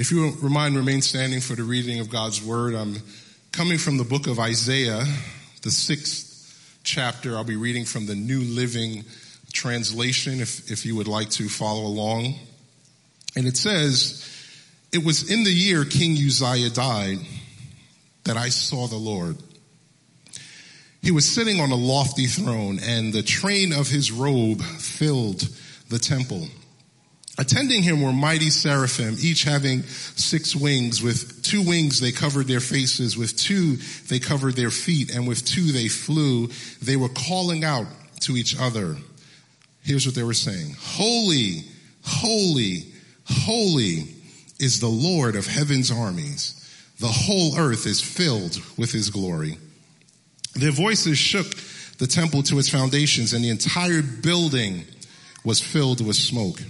If you remind, remain standing for the reading of God's word. I'm coming from the book of Isaiah, the sixth chapter. I'll be reading from the New Living Translation if, if you would like to follow along. And it says, it was in the year King Uzziah died that I saw the Lord. He was sitting on a lofty throne and the train of his robe filled the temple. Attending him were mighty seraphim, each having six wings. With two wings they covered their faces, with two they covered their feet, and with two they flew. They were calling out to each other. Here's what they were saying. Holy, holy, holy is the Lord of heaven's armies. The whole earth is filled with his glory. Their voices shook the temple to its foundations and the entire building was filled with smoke.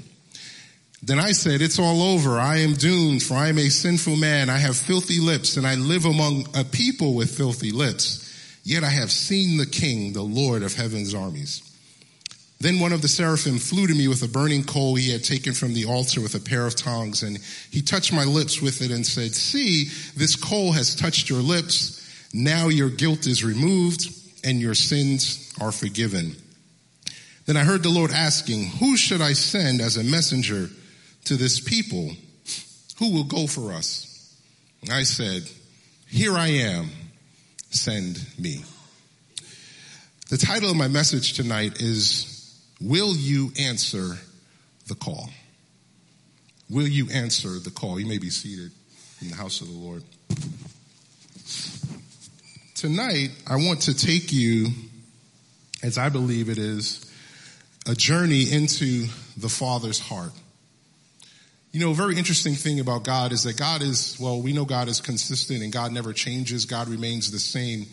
Then I said, it's all over. I am doomed for I am a sinful man. I have filthy lips and I live among a people with filthy lips. Yet I have seen the king, the Lord of heaven's armies. Then one of the seraphim flew to me with a burning coal he had taken from the altar with a pair of tongs and he touched my lips with it and said, see, this coal has touched your lips. Now your guilt is removed and your sins are forgiven. Then I heard the Lord asking, who should I send as a messenger to this people? Who will go for us? I said, here I am, send me. The title of my message tonight is, will you answer the call? Will you answer the call? You may be seated in the house of the Lord. Tonight, I want to take you, as I believe it is, a journey into the Father's heart. You know, a very interesting thing about God is that God is, well, we know God is consistent and God never changes. God remains the same.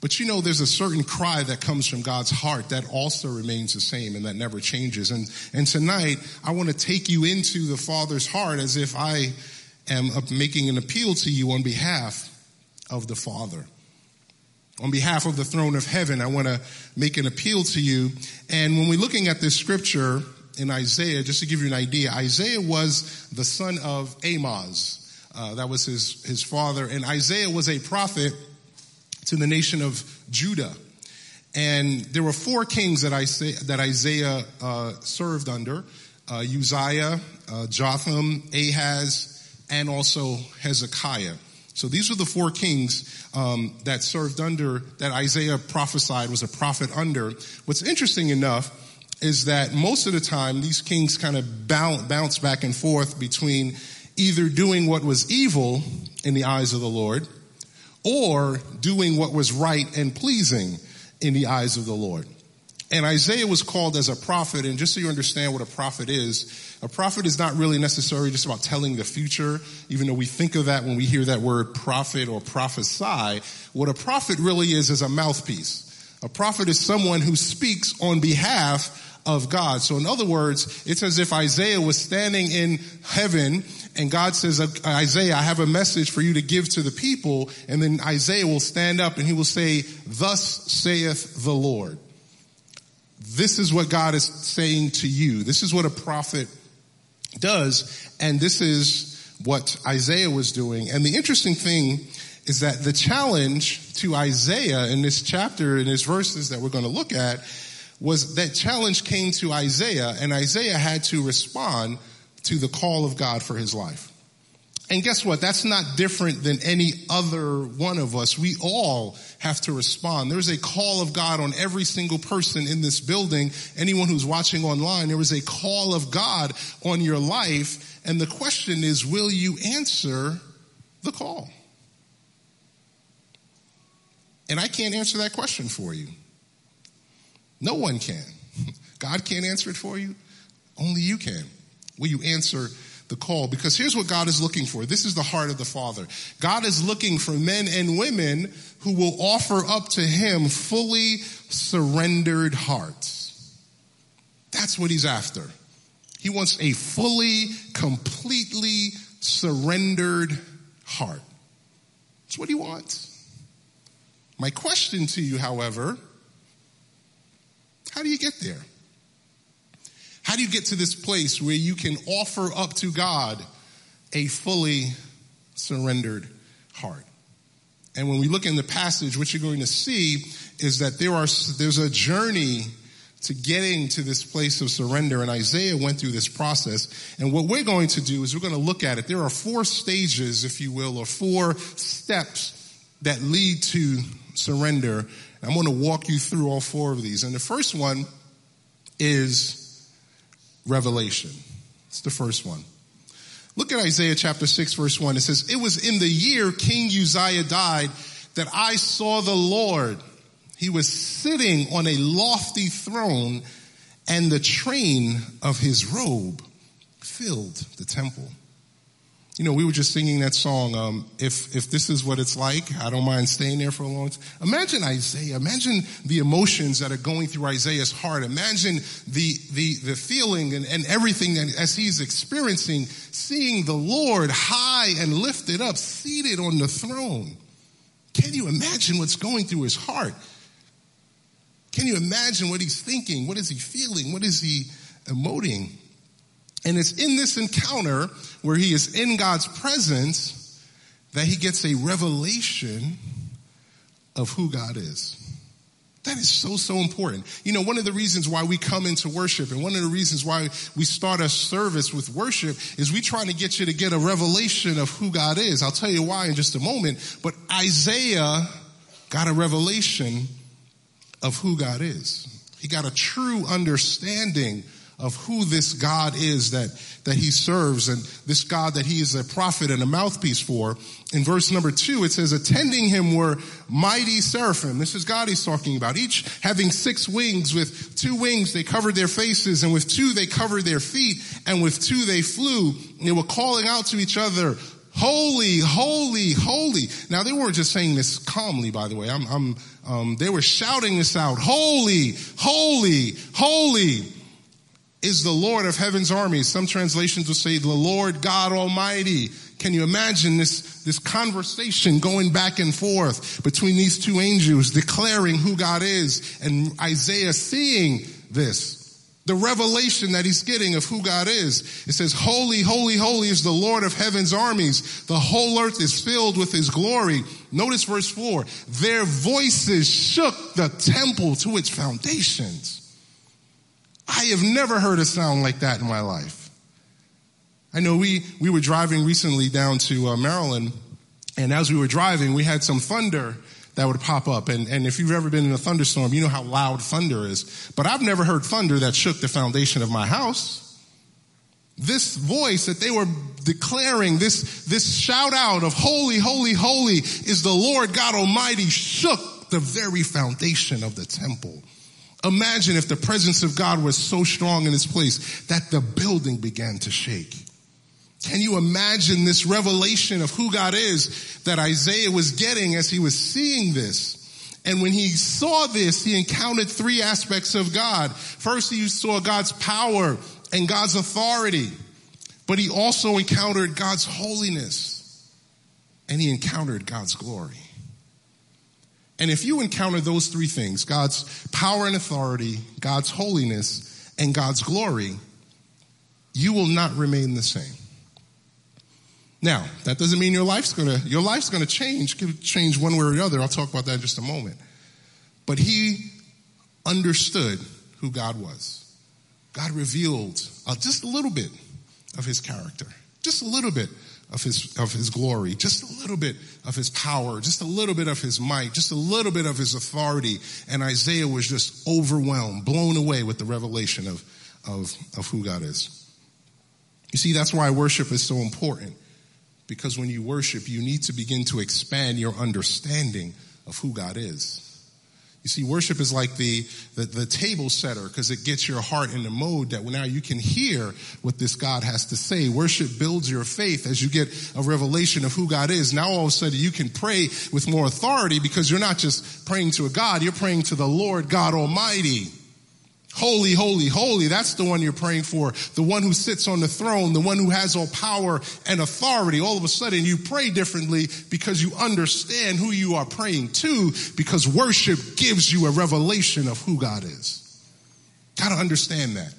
But you know, there's a certain cry that comes from God's heart that also remains the same and that never changes. And, and tonight, I want to take you into the Father's heart as if I am making an appeal to you on behalf of the Father. On behalf of the throne of heaven, I want to make an appeal to you. And when we're looking at this scripture in Isaiah, just to give you an idea, Isaiah was the son of Amoz. Uh, that was his, his father. And Isaiah was a prophet to the nation of Judah. And there were four kings that Isaiah, that Isaiah uh, served under, uh, Uzziah, uh, Jotham, Ahaz, and also Hezekiah. So these were the four kings um, that served under, that Isaiah prophesied was a prophet under. What's interesting enough is that most of the time these kings kind of bounce back and forth between either doing what was evil in the eyes of the Lord or doing what was right and pleasing in the eyes of the Lord. And Isaiah was called as a prophet, and just so you understand what a prophet is, a prophet is not really necessarily just about telling the future, even though we think of that when we hear that word prophet or prophesy. What a prophet really is is a mouthpiece. A prophet is someone who speaks on behalf of God. So in other words, it's as if Isaiah was standing in heaven and God says, uh, Isaiah, I have a message for you to give to the people. And then Isaiah will stand up and he will say, thus saith the Lord. This is what God is saying to you. This is what a prophet does. And this is what Isaiah was doing. And the interesting thing is that the challenge to Isaiah in this chapter, in his verses that we're going to look at, was that challenge came to Isaiah and Isaiah had to respond to the call of God for his life. And guess what? That's not different than any other one of us. We all have to respond. There's a call of God on every single person in this building. Anyone who's watching online, there is a call of God on your life. And the question is, will you answer the call? And I can't answer that question for you. No one can. God can't answer it for you. Only you can. Will you answer the call? Because here's what God is looking for. This is the heart of the Father. God is looking for men and women who will offer up to Him fully surrendered hearts. That's what He's after. He wants a fully, completely surrendered heart. That's what He wants. My question to you, however, how do you get there? How do you get to this place where you can offer up to God a fully surrendered heart. And when we look in the passage, what you're going to see is that there are, there's a journey to getting to this place of surrender. And Isaiah went through this process. And what we're going to do is we're going to look at it. There are four stages, if you will, or four steps that lead to surrender. I'm going to walk you through all four of these. And the first one is revelation. It's the first one. Look at Isaiah chapter 6 verse 1. It says, It was in the year King Uzziah died that I saw the Lord. He was sitting on a lofty throne and the train of his robe filled the temple. You know, we were just singing that song, um, if, if this is what it's like, I don't mind staying there for a long time. Imagine Isaiah, imagine the emotions that are going through Isaiah's heart. Imagine the, the, the feeling and, and everything that as he's experiencing, seeing the Lord high and lifted up, seated on the throne. Can you imagine what's going through his heart? Can you imagine what he's thinking? What is he feeling? What is he emoting? And it's in this encounter where he is in God's presence that he gets a revelation of who God is. That is so, so important. You know, one of the reasons why we come into worship and one of the reasons why we start a service with worship is we trying to get you to get a revelation of who God is. I'll tell you why in just a moment. But Isaiah got a revelation of who God is. He got a true understanding of who this God is that, that he serves and this God that he is a prophet and a mouthpiece for. In verse number two, it says, attending him were mighty seraphim. This is God he's talking about. Each having six wings. With two wings they covered their faces and with two they covered their feet and with two they flew. And they were calling out to each other, Holy, holy, holy. Now they weren't just saying this calmly, by the way. I'm, I'm, um, they were shouting this out. Holy, holy, holy is the Lord of heaven's armies. Some translations will say the Lord God Almighty. Can you imagine this, this conversation going back and forth between these two angels declaring who God is and Isaiah seeing this? The revelation that he's getting of who God is. It says, holy, holy, holy is the Lord of heaven's armies. The whole earth is filled with his glory. Notice verse four. Their voices shook the temple to its foundations. I have never heard a sound like that in my life. I know we, we were driving recently down to uh, Maryland and as we were driving, we had some thunder that would pop up. And, and if you've ever been in a thunderstorm, you know how loud thunder is. But I've never heard thunder that shook the foundation of my house. This voice that they were declaring, this, this shout out of holy, holy, holy is the Lord God Almighty shook the very foundation of the temple. Imagine if the presence of God was so strong in this place that the building began to shake. Can you imagine this revelation of who God is that Isaiah was getting as he was seeing this? And when he saw this, he encountered three aspects of God. First, he saw God's power and God's authority, but he also encountered God's holiness and he encountered God's glory. And if you encounter those three things, God's power and authority, God's holiness, and God's glory, you will not remain the same. Now, that doesn't mean your life's gonna, your life's gonna change, change one way or the other. I'll talk about that in just a moment. But he understood who God was. God revealed uh, just a little bit of his character, just a little bit of his, of his glory, just a little bit of his power, just a little bit of his might, just a little bit of his authority. And Isaiah was just overwhelmed, blown away with the revelation of, of, of who God is. You see, that's why worship is so important. Because when you worship, you need to begin to expand your understanding of who God is. You see, worship is like the, the, the table setter because it gets your heart in the mode that now you can hear what this God has to say. Worship builds your faith as you get a revelation of who God is. Now all of a sudden you can pray with more authority because you're not just praying to a God, you're praying to the Lord God Almighty. Holy, holy, holy. That's the one you're praying for. The one who sits on the throne, the one who has all power and authority. All of a sudden you pray differently because you understand who you are praying to because worship gives you a revelation of who God is. Gotta understand that.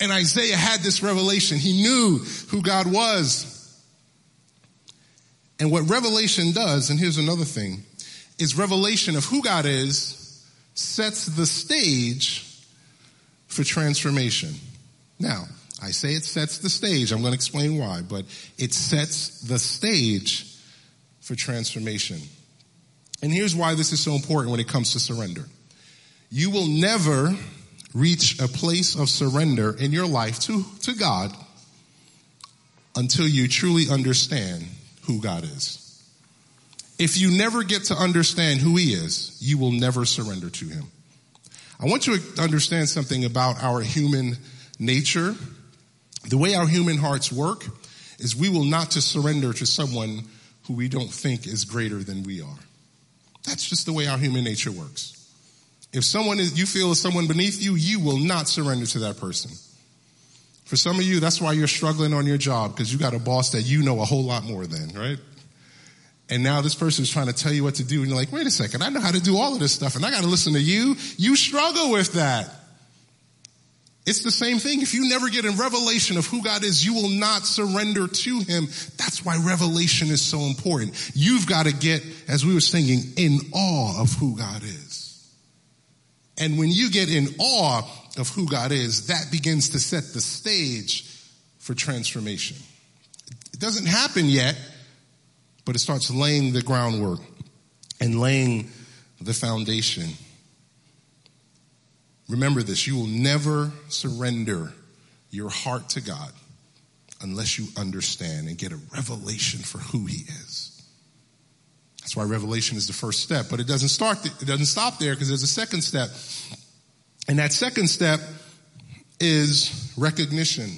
And Isaiah had this revelation. He knew who God was. And what revelation does, and here's another thing, is revelation of who God is sets the stage for transformation. Now, I say it sets the stage. I'm going to explain why, but it sets the stage for transformation. And here's why this is so important when it comes to surrender. You will never reach a place of surrender in your life to, to God until you truly understand who God is. If you never get to understand who He is, you will never surrender to Him. I want you to understand something about our human nature. The way our human hearts work is we will not to surrender to someone who we don't think is greater than we are. That's just the way our human nature works. If someone is, you feel is someone beneath you, you will not surrender to that person. For some of you, that's why you're struggling on your job because you got a boss that you know a whole lot more than, right? And now this person is trying to tell you what to do and you're like, wait a second, I know how to do all of this stuff and I got to listen to you. You struggle with that. It's the same thing. If you never get a revelation of who God is, you will not surrender to Him. That's why revelation is so important. You've got to get, as we were singing, in awe of who God is. And when you get in awe of who God is, that begins to set the stage for transformation. It doesn't happen yet, but it starts laying the groundwork and laying the foundation. Remember this, you will never surrender your heart to God unless you understand and get a revelation for who he is. That's why revelation is the first step, but it doesn't start, it doesn't stop there because there's a second step. And that second step is recognition.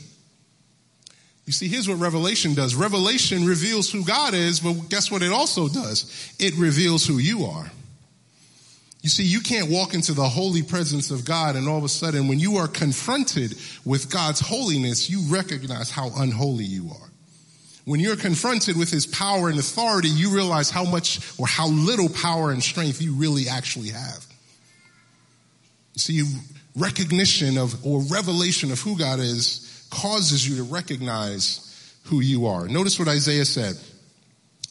You see, here's what revelation does. Revelation reveals who God is, but guess what it also does? It reveals who you are. You see, you can't walk into the holy presence of God and all of a sudden when you are confronted with God's holiness, you recognize how unholy you are. When you're confronted with his power and authority, you realize how much or how little power and strength you really actually have. You see, recognition of or revelation of who God is causes you to recognize who you are. Notice what Isaiah said.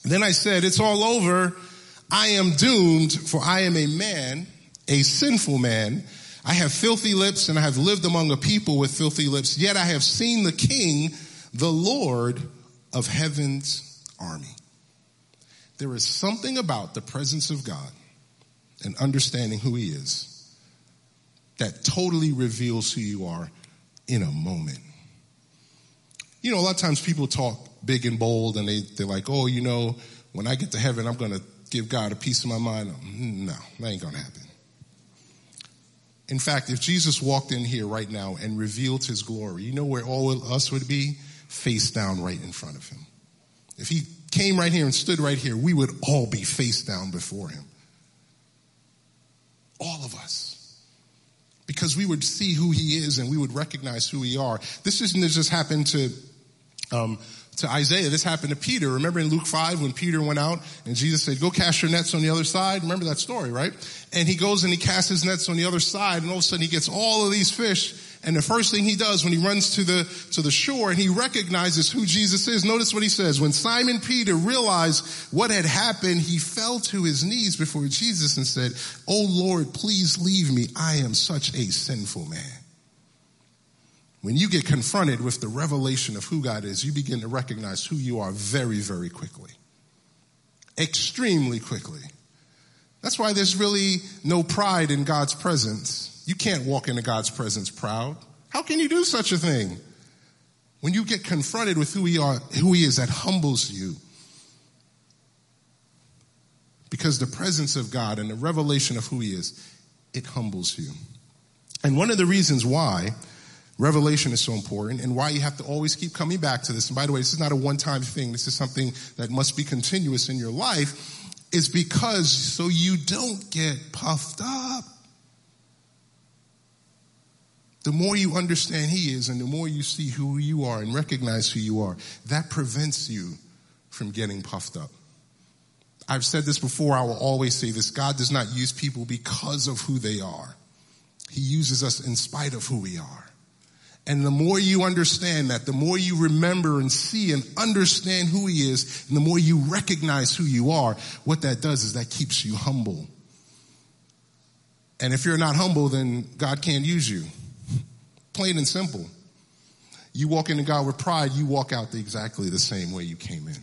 Then I said, it's all over. I am doomed for I am a man, a sinful man. I have filthy lips and I have lived among a people with filthy lips. Yet I have seen the king, the Lord of heaven's army. There is something about the presence of God and understanding who he is that totally reveals who you are in a moment. You know, a lot of times people talk big and bold and they, they're like, oh, you know, when I get to heaven, I'm going to give God a piece of my mind. Mm, no, that ain't going to happen. In fact, if Jesus walked in here right now and revealed his glory, you know where all of us would be? face down right in front of him. If he came right here and stood right here, we would all be face down before him. All of us. Because we would see who he is and we would recognize who we are. This isn't just happened to um, to Isaiah. This happened to Peter. Remember in Luke 5 when Peter went out and Jesus said, go cast your nets on the other side? Remember that story, right? And he goes and he casts his nets on the other side and all of a sudden he gets all of these fish and the first thing he does when he runs to the, to the shore and he recognizes who Jesus is, notice what he says. When Simon Peter realized what had happened, he fell to his knees before Jesus and said, Oh Lord, please leave me. I am such a sinful man. When you get confronted with the revelation of who God is, you begin to recognize who you are very, very quickly. Extremely quickly. That's why there's really no pride in God's presence you can't walk into God's presence proud. How can you do such a thing? When you get confronted with who he, are, who he is, that humbles you. Because the presence of God and the revelation of who he is, it humbles you. And one of the reasons why revelation is so important and why you have to always keep coming back to this. And by the way, this is not a one-time thing. This is something that must be continuous in your life is because so you don't get puffed up. The more you understand He is and the more you see who you are and recognize who you are, that prevents you from getting puffed up. I've said this before, I will always say this. God does not use people because of who they are. He uses us in spite of who we are. And the more you understand that, the more you remember and see and understand who he is, and the more you recognize who you are, what that does is that keeps you humble. And if you're not humble, then God can't use you. Plain and simple. You walk into God with pride, you walk out the exactly the same way you came in.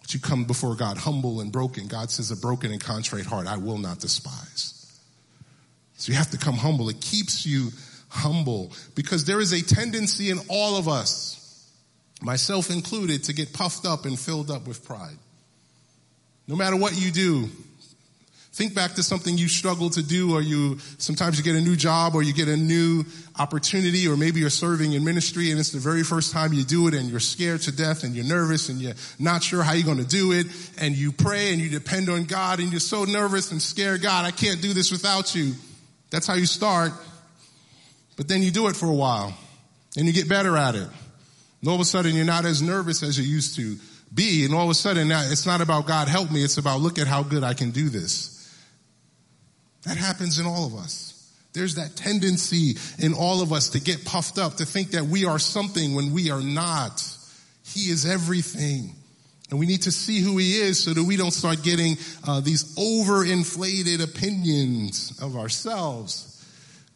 But you come before God humble and broken. God says, a broken and contrite heart I will not despise. So you have to come humble. It keeps you humble because there is a tendency in all of us, myself included, to get puffed up and filled up with pride. No matter what you do, Think back to something you struggle to do or you, sometimes you get a new job or you get a new opportunity or maybe you're serving in ministry and it's the very first time you do it and you're scared to death and you're nervous and you're not sure how you're going to do it and you pray and you depend on God and you're so nervous and scared, God, I can't do this without you. That's how you start. But then you do it for a while and you get better at it. And all of a sudden you're not as nervous as you used to be. And all of a sudden now it's not about God help me. It's about look at how good I can do this. That happens in all of us. There's that tendency in all of us to get puffed up, to think that we are something when we are not. He is everything. And we need to see who he is so that we don't start getting uh, these overinflated opinions of ourselves.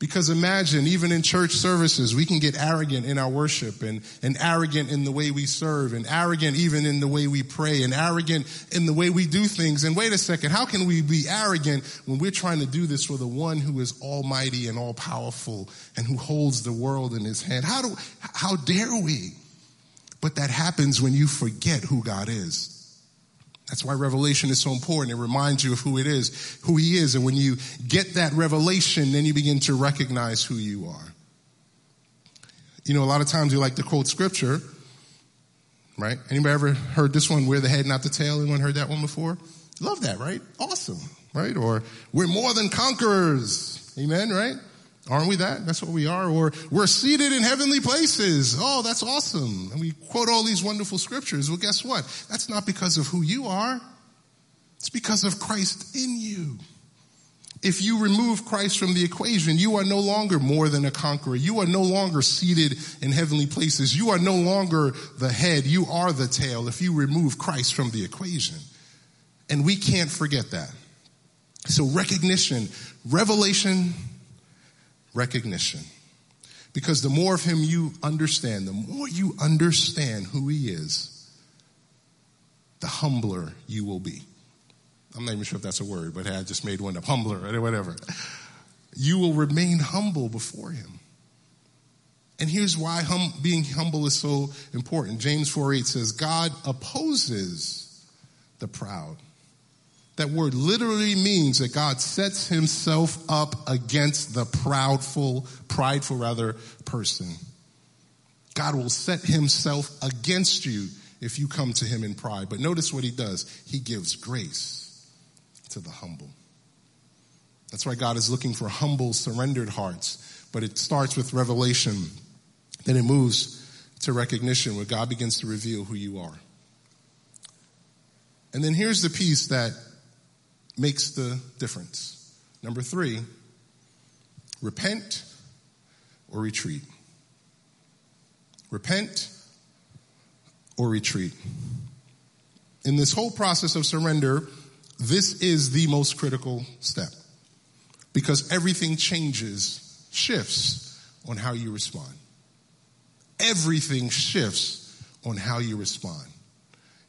Because imagine, even in church services, we can get arrogant in our worship and, and arrogant in the way we serve and arrogant even in the way we pray and arrogant in the way we do things. And wait a second, how can we be arrogant when we're trying to do this for the one who is almighty and all powerful and who holds the world in his hand? How do, how dare we? But that happens when you forget who God is. That's why revelation is so important. It reminds you of who it is, who he is. And when you get that revelation, then you begin to recognize who you are. You know, a lot of times you like to quote scripture, right? Anybody ever heard this one, we're the head, not the tail? Anyone heard that one before? Love that, right? Awesome, right? Or we're more than conquerors. Amen, right? Aren't we that? That's what we are. Or we're seated in heavenly places. Oh, that's awesome. And we quote all these wonderful scriptures. Well, guess what? That's not because of who you are. It's because of Christ in you. If you remove Christ from the equation, you are no longer more than a conqueror. You are no longer seated in heavenly places. You are no longer the head. You are the tail if you remove Christ from the equation. And we can't forget that. So recognition, revelation, recognition. Because the more of him you understand, the more you understand who he is, the humbler you will be. I'm not even sure if that's a word, but I just made one up. Humbler or whatever. You will remain humble before him. And here's why hum, being humble is so important. James 4 8 says, God opposes the proud that word literally means that God sets himself up against the proudful, prideful rather, person. God will set himself against you if you come to him in pride. But notice what he does. He gives grace to the humble. That's why God is looking for humble, surrendered hearts. But it starts with revelation. Then it moves to recognition where God begins to reveal who you are. And then here's the piece that makes the difference. Number three, repent or retreat. Repent or retreat. In this whole process of surrender, this is the most critical step because everything changes, shifts on how you respond. Everything shifts on how you respond.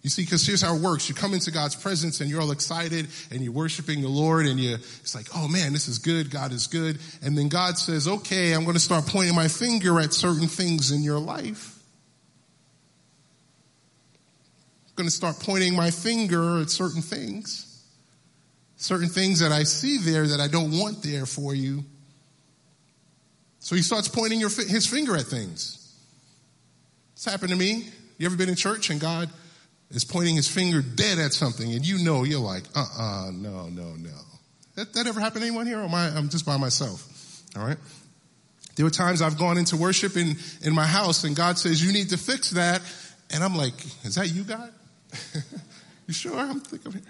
You see, because here's how it works. You come into God's presence and you're all excited and you're worshiping the Lord and you, it's like, oh man, this is good. God is good. And then God says, okay, I'm going to start pointing my finger at certain things in your life. I'm going to start pointing my finger at certain things. Certain things that I see there that I don't want there for you. So he starts pointing your, his finger at things. It's happened to me. You ever been in church and God is pointing his finger dead at something and you know you're like, uh-uh, no, no, no. That, that ever happened to anyone here or am I, I'm just by myself? All right. There were times I've gone into worship in, in my house and God says, you need to fix that. And I'm like, is that you, God? you sure? I'm thinking here.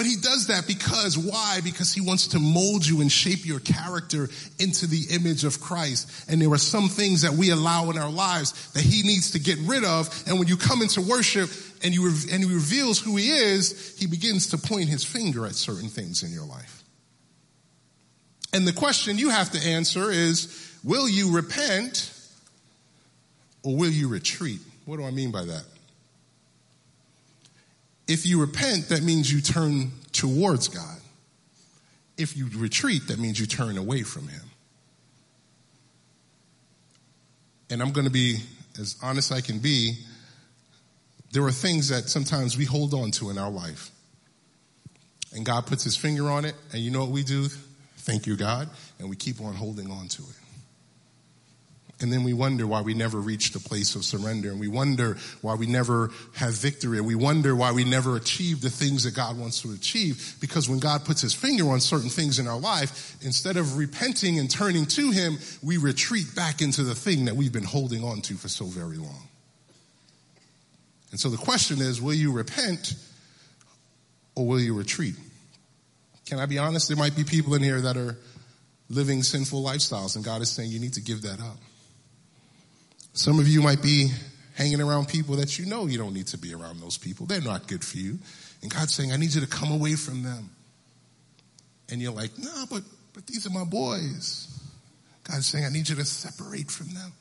But he does that because why? Because he wants to mold you and shape your character into the image of Christ. And there are some things that we allow in our lives that he needs to get rid of. And when you come into worship and you, and he reveals who he is, he begins to point his finger at certain things in your life. And the question you have to answer is, will you repent or will you retreat? What do I mean by that? If you repent, that means you turn towards God. If you retreat, that means you turn away from Him. And I'm going to be as honest I can be. There are things that sometimes we hold on to in our life. And God puts His finger on it, and you know what we do? Thank you, God. And we keep on holding on to it. And then we wonder why we never reach the place of surrender. And we wonder why we never have victory. And we wonder why we never achieve the things that God wants to achieve. Because when God puts his finger on certain things in our life, instead of repenting and turning to him, we retreat back into the thing that we've been holding on to for so very long. And so the question is, will you repent or will you retreat? Can I be honest? There might be people in here that are living sinful lifestyles and God is saying you need to give that up. Some of you might be hanging around people that you know you don't need to be around those people. They're not good for you. And God's saying, I need you to come away from them. And you're like, no, but, but these are my boys. God's saying, I need you to separate from them.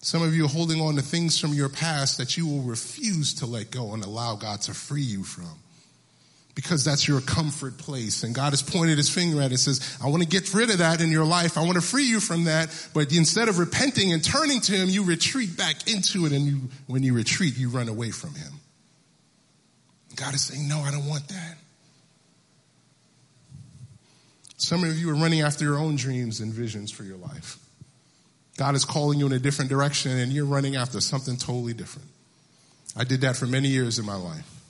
Some of you are holding on to things from your past that you will refuse to let go and allow God to free you from because that's your comfort place. And God has pointed his finger at it and says, I want to get rid of that in your life. I want to free you from that. But instead of repenting and turning to him, you retreat back into it. And you, when you retreat, you run away from him. God is saying, no, I don't want that. Some of you are running after your own dreams and visions for your life. God is calling you in a different direction and you're running after something totally different. I did that for many years in my life.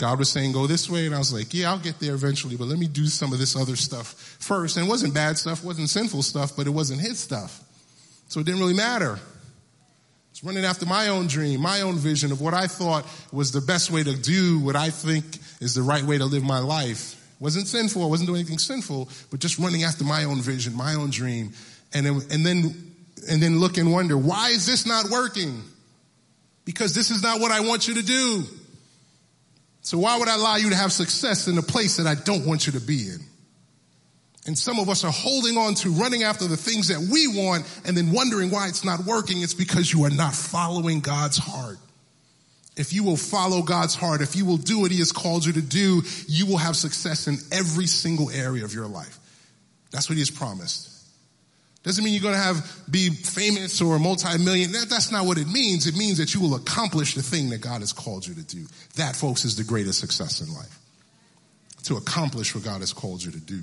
God was saying, go this way. And I was like, yeah, I'll get there eventually, but let me do some of this other stuff first. And it wasn't bad stuff, wasn't sinful stuff, but it wasn't his stuff. So it didn't really matter. It's running after my own dream, my own vision of what I thought was the best way to do what I think is the right way to live my life. It wasn't sinful. I wasn't doing anything sinful, but just running after my own vision, my own dream. And then, and then, and then look and wonder, why is this not working? Because this is not what I want you to do. So why would I allow you to have success in a place that I don't want you to be in? And some of us are holding on to running after the things that we want and then wondering why it's not working. It's because you are not following God's heart. If you will follow God's heart, if you will do what he has called you to do, you will have success in every single area of your life. That's what he has promised. Doesn't mean you're going to have, be famous or a multi-million. That, that's not what it means. It means that you will accomplish the thing that God has called you to do. That, folks, is the greatest success in life. To accomplish what God has called you to do.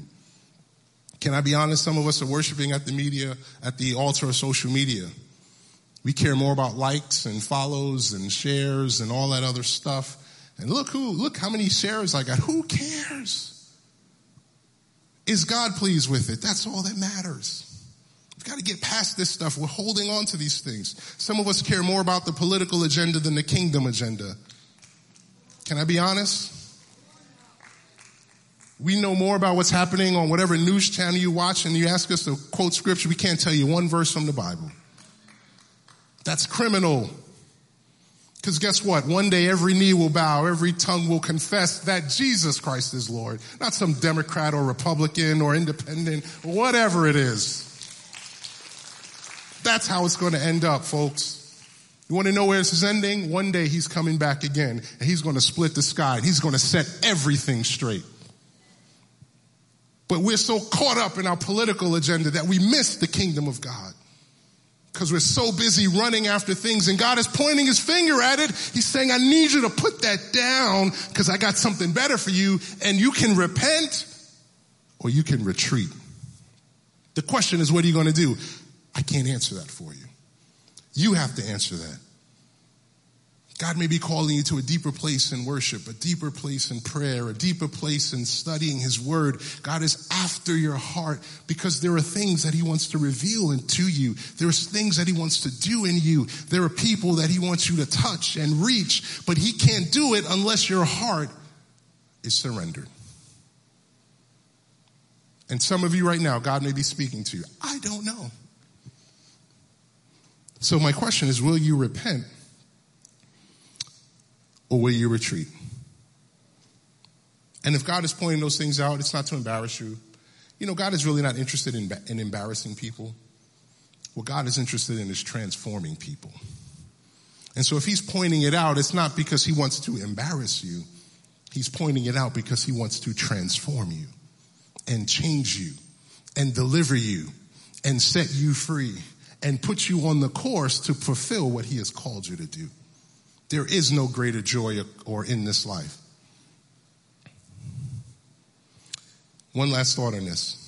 Can I be honest? Some of us are worshiping at the media, at the altar of social media. We care more about likes and follows and shares and all that other stuff. And look who, look how many shares I got. Who cares? Is God pleased with it? That's all that matters. Got to get past this stuff. We're holding on to these things. Some of us care more about the political agenda than the kingdom agenda. Can I be honest? We know more about what's happening on whatever news channel you watch and you ask us to quote scripture. We can't tell you one verse from the Bible. That's criminal. Because guess what? One day every knee will bow, every tongue will confess that Jesus Christ is Lord. Not some Democrat or Republican or independent, whatever it is. That's how it's going to end up, folks. You want to know where this is ending? One day he's coming back again and he's going to split the sky and he's going to set everything straight. But we're so caught up in our political agenda that we miss the kingdom of God. Because we're so busy running after things and God is pointing his finger at it. He's saying, I need you to put that down because I got something better for you and you can repent or you can retreat. The question is, what are you going to do? I can't answer that for you. You have to answer that. God may be calling you to a deeper place in worship, a deeper place in prayer, a deeper place in studying His Word. God is after your heart because there are things that He wants to reveal into you. There are things that He wants to do in you. There are people that He wants you to touch and reach, but He can't do it unless your heart is surrendered. And some of you right now, God may be speaking to you. I don't know. So my question is, will you repent? or will you retreat? And if God is pointing those things out, it's not to embarrass you. You know, God is really not interested in, in embarrassing people. What God is interested in is transforming people. And so if he's pointing it out, it's not because he wants to embarrass you. He's pointing it out because he wants to transform you and change you and deliver you and set you free and put you on the course to fulfill what he has called you to do. There is no greater joy or in this life. One last thought on this.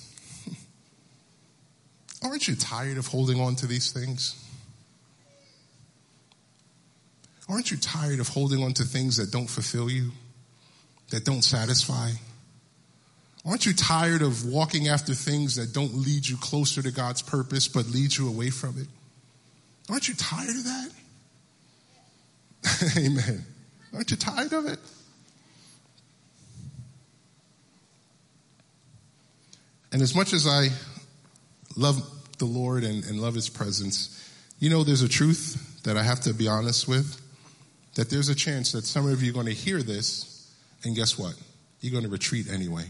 Aren't you tired of holding on to these things? Aren't you tired of holding on to things that don't fulfill you, that don't satisfy? Aren't you tired of walking after things that don't lead you closer to God's purpose but lead you away from it? Aren't you tired of that? Amen. Aren't you tired of it? And as much as I love the Lord and, and, love His presence, you know, there's a truth that I have to be honest with that there's a chance that some of you are going to hear this, and guess what? You're going to retreat anyway.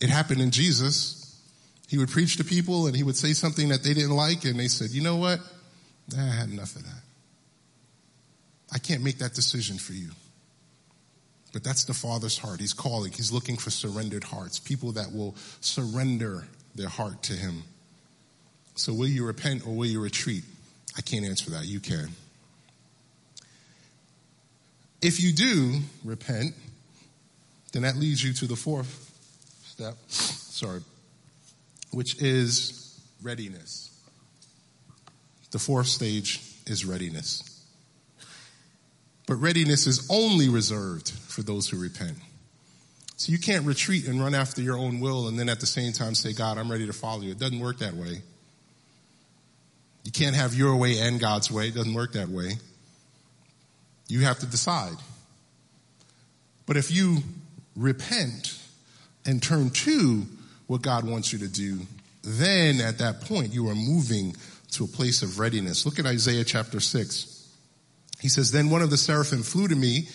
It happened in Jesus. He would preach to people and he would say something that they didn't like, and they said, You know what? I had enough of that. I can't make that decision for you. But that's the Father's heart. He's calling. He's looking for surrendered hearts, people that will surrender their heart to Him. So will you repent or will you retreat? I can't answer that. You can. If you do repent, then that leads you to the fourth step, sorry, which is readiness. The fourth stage is readiness. But readiness is only reserved for those who repent. So you can't retreat and run after your own will and then at the same time say, God, I'm ready to follow you. It doesn't work that way. You can't have your way and God's way. It doesn't work that way. You have to decide. But if you repent and turn to what God wants you to do, then at that point you are moving to a place of readiness. Look at Isaiah chapter 6. He says, Then one of the seraphim flew to me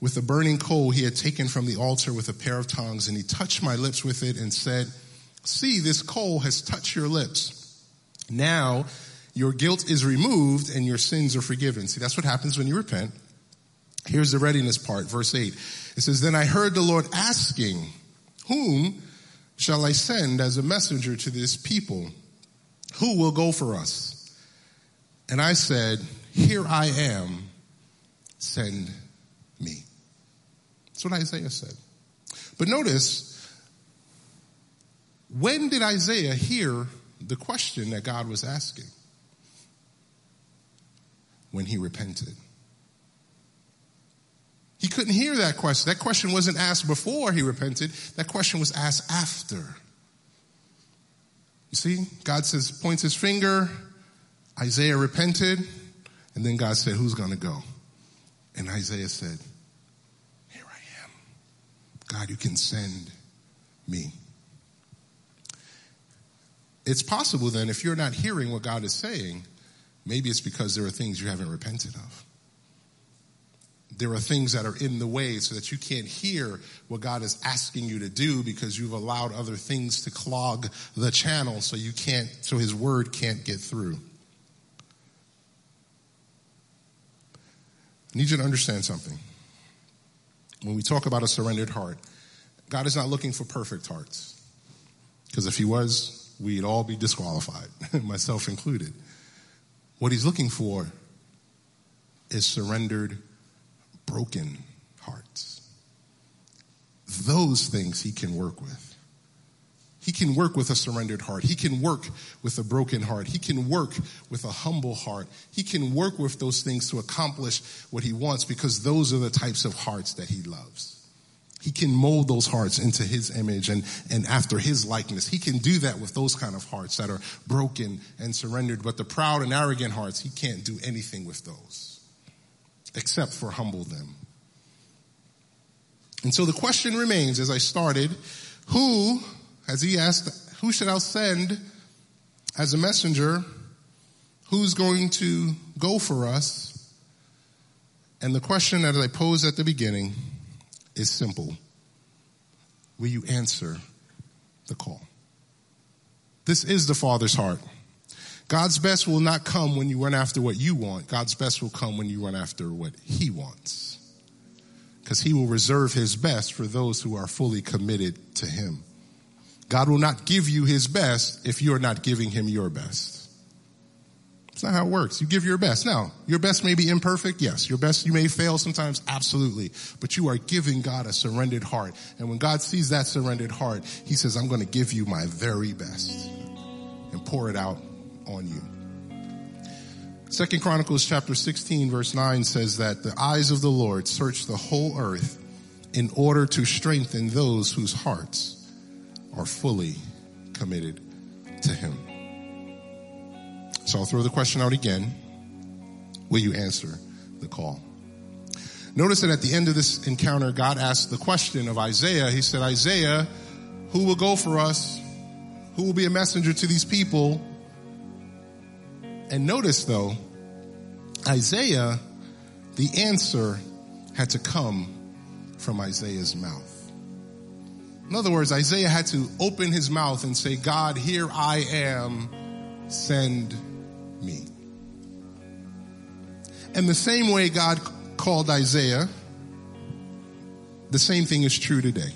with a burning coal he had taken from the altar with a pair of tongs, and he touched my lips with it and said, See, this coal has touched your lips. Now your guilt is removed and your sins are forgiven. See, that's what happens when you repent. Here's the readiness part, verse 8. It says, Then I heard the Lord asking, Whom shall I send as a messenger to this people? Who will go for us? And I said, here I am, send me. That's what Isaiah said. But notice, when did Isaiah hear the question that God was asking? When he repented. He couldn't hear that question. That question wasn't asked before he repented. That question was asked after. You see, God says, points his finger. Isaiah repented. And then God said, Who's going to go? And Isaiah said, Here I am. God, you can send me. It's possible then, if you're not hearing what God is saying, maybe it's because there are things you haven't repented of. There are things that are in the way so that you can't hear what God is asking you to do because you've allowed other things to clog the channel so you can't, so his word can't get through. I need you to understand something. When we talk about a surrendered heart, God is not looking for perfect hearts. Because if He was, we'd all be disqualified, myself included. What He's looking for is surrendered, broken hearts. Those things He can work with. He can work with a surrendered heart. He can work with a broken heart. He can work with a humble heart. He can work with those things to accomplish what he wants because those are the types of hearts that he loves. He can mold those hearts into his image and, and after his likeness. He can do that with those kind of hearts that are broken and surrendered. But the proud and arrogant hearts, he can't do anything with those except for humble them. And so the question remains as I started, who as he asked, who should I send as a messenger? Who's going to go for us? And the question that I posed at the beginning is simple. Will you answer the call? This is the Father's heart. God's best will not come when you run after what you want. God's best will come when you run after what He wants. Because He will reserve His best for those who are fully committed to Him. God will not give you his best if you're not giving him your best. It's not how it works. You give your best. Now, your best may be imperfect. Yes. Your best, you may fail sometimes. Absolutely. But you are giving God a surrendered heart. And when God sees that surrendered heart, he says, I'm going to give you my very best and pour it out on you. Second Chronicles chapter 16 verse 9 says that the eyes of the Lord search the whole earth in order to strengthen those whose hearts are fully committed to Him. So I'll throw the question out again. Will you answer the call? Notice that at the end of this encounter, God asked the question of Isaiah. He said, Isaiah, who will go for us? Who will be a messenger to these people? And notice though, Isaiah, the answer had to come from Isaiah's mouth. In other words, Isaiah had to open his mouth and say, God, here I am, send me. And the same way God called Isaiah, the same thing is true today.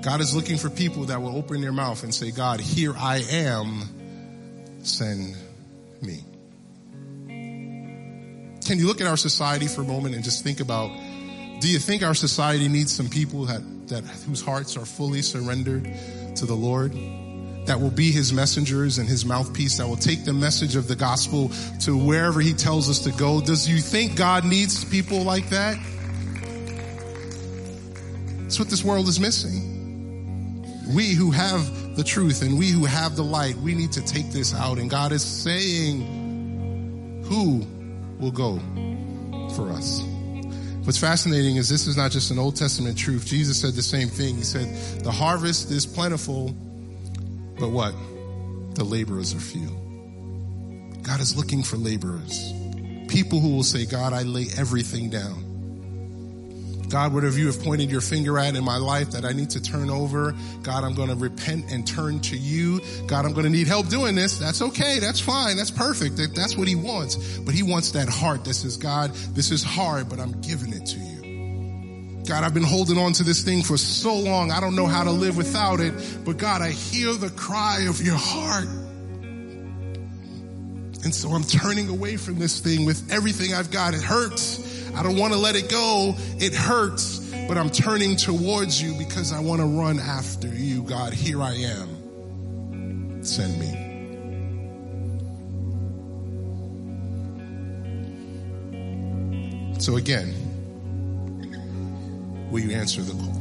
God is looking for people that will open their mouth and say, God, here I am, send me. Can you look at our society for a moment and just think about, do you think our society needs some people that that whose hearts are fully surrendered to the Lord, that will be his messengers and his mouthpiece, that will take the message of the gospel to wherever he tells us to go. Does you think God needs people like that? That's what this world is missing. We who have the truth and we who have the light, we need to take this out. And God is saying, who will go for us? What's fascinating is this is not just an Old Testament truth. Jesus said the same thing. He said, the harvest is plentiful, but what? The laborers are few. God is looking for laborers. People who will say, God, I lay everything down. God, whatever you have pointed your finger at in my life that I need to turn over, God, I'm going to repent and turn to you. God, I'm going to need help doing this. That's okay. That's fine. That's perfect. That's what he wants. But he wants that heart that says, God, this is hard, but I'm giving it to you. God, I've been holding on to this thing for so long. I don't know how to live without it. But God, I hear the cry of your heart. And so I'm turning away from this thing with everything I've got. It hurts. I don't want to let it go. It hurts, but I'm turning towards you because I want to run after you, God. Here I am. Send me. So again, will you answer the call?